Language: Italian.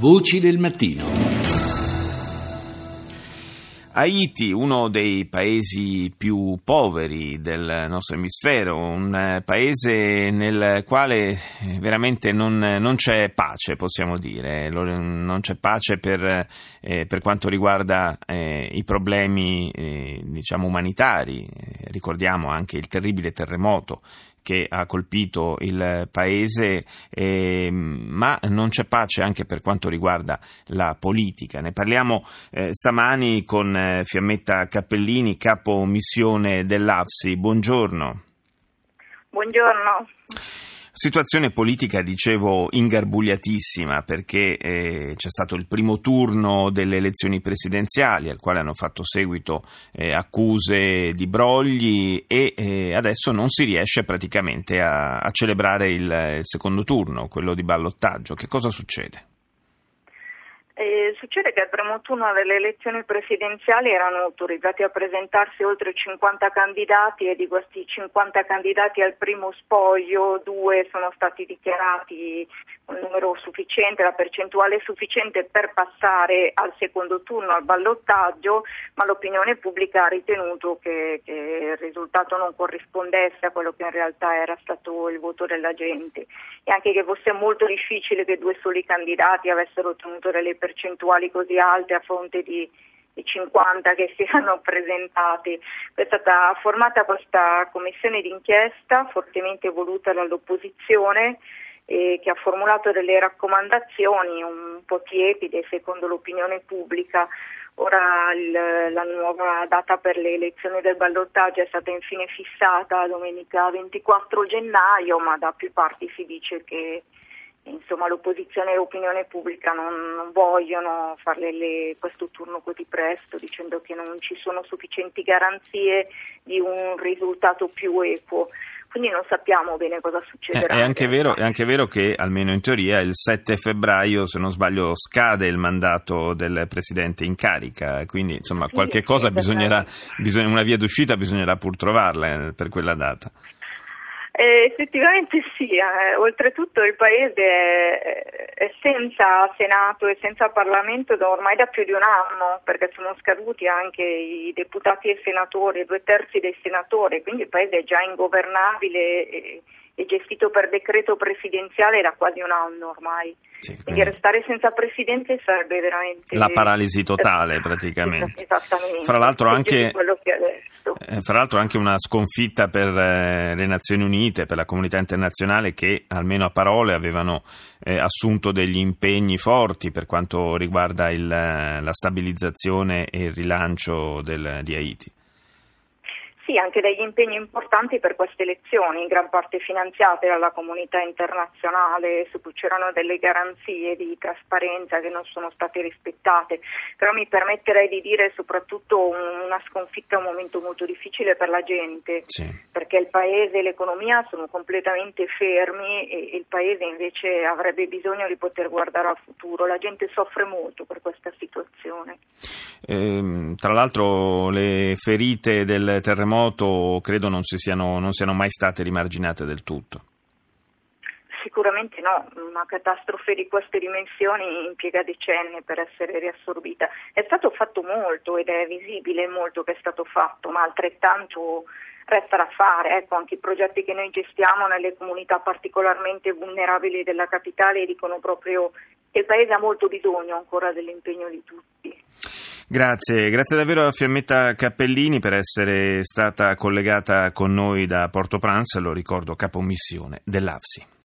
Voci del mattino. Haiti, uno dei paesi più poveri del nostro emisfero, un paese nel quale veramente non, non c'è pace, possiamo dire, non c'è pace per, eh, per quanto riguarda eh, i problemi eh, diciamo umanitari, ricordiamo anche il terribile terremoto che ha colpito il paese, eh, ma non c'è pace anche per quanto riguarda la politica. Ne parliamo eh, stamani con eh, Fiammetta Cappellini, capo missione dell'AFSI. Buongiorno. Buongiorno. Situazione politica, dicevo, ingarbugliatissima perché eh, c'è stato il primo turno delle elezioni presidenziali al quale hanno fatto seguito eh, accuse di brogli e eh, adesso non si riesce praticamente a, a celebrare il, il secondo turno, quello di ballottaggio. Che cosa succede? Eh, succede che al primo turno delle elezioni presidenziali erano autorizzati a presentarsi oltre 50 candidati e di questi 50 candidati al primo spoglio due sono stati dichiarati un numero sufficiente, la percentuale sufficiente per passare al secondo turno, al ballottaggio, ma l'opinione pubblica ha ritenuto che, che il risultato non corrispondesse a quello che in realtà era stato il voto della gente. E anche che fosse molto difficile che due soli candidati avessero ottenuto delle percentuali così alte a fronte di, di 50 che si erano presentati. È stata formata questa commissione d'inchiesta fortemente voluta dall'opposizione eh, che ha formulato delle raccomandazioni un po' tiepide secondo l'opinione pubblica. Ora il, la nuova data per le elezioni del ballottaggio è stata infine fissata domenica 24 gennaio, ma da più parti si dice che insomma, l'opposizione e l'opinione pubblica non, non vogliono fare le, questo turno così presto, dicendo che non ci sono sufficienti garanzie di un risultato più equo quindi non sappiamo bene cosa succederà. Eh, è, anche vero, è, anche vero, che, almeno in teoria, il 7 febbraio, se non sbaglio, scade il mandato del Presidente in carica, quindi insomma sì, qualche cosa bisognerà, bisogna, una via d'uscita bisognerà pur trovarla eh, per quella data. Eh, effettivamente sì, eh, oltretutto il Paese è, è, senza Senato e senza Parlamento da ormai da più di un anno, perché sono scaduti anche i deputati e i senatori, due terzi dei senatori, quindi il Paese è già ingovernabile e, e gestito per decreto presidenziale da quasi un anno ormai. Sì, quindi restare senza presidente sarebbe veramente... La paralisi totale praticamente. Esattamente. Fra l'altro anche... Eh, fra l'altro anche una sconfitta per eh, le Nazioni Unite, per la comunità internazionale che almeno a parole avevano eh, assunto degli impegni forti per quanto riguarda il, la stabilizzazione e il rilancio del, di Haiti sì, anche degli impegni importanti per queste elezioni, in gran parte finanziate dalla comunità internazionale, su cui c'erano delle garanzie di trasparenza che non sono state rispettate, però mi permetterei di dire soprattutto una sconfitta, un momento molto difficile per la gente, sì. Perché il paese e l'economia sono completamente fermi e il paese invece avrebbe bisogno di poter guardare al futuro, la gente soffre molto per questa situazione. Eh, tra l'altro le ferite del terremoto credo non, siano, non siano mai state rimarginate del tutto. Sicuramente no, una catastrofe di queste dimensioni impiega decenni per essere riassorbita. È stato fatto molto ed è visibile molto che è stato fatto, ma altrettanto resta da fare. Ecco, anche i progetti che noi gestiamo nelle comunità particolarmente vulnerabili della capitale dicono proprio che il Paese ha molto bisogno ancora dell'impegno di tutti. Grazie, grazie davvero a Fiammetta Cappellini per essere stata collegata con noi da Porto Prance, lo ricordo capomissione dell'AFSI.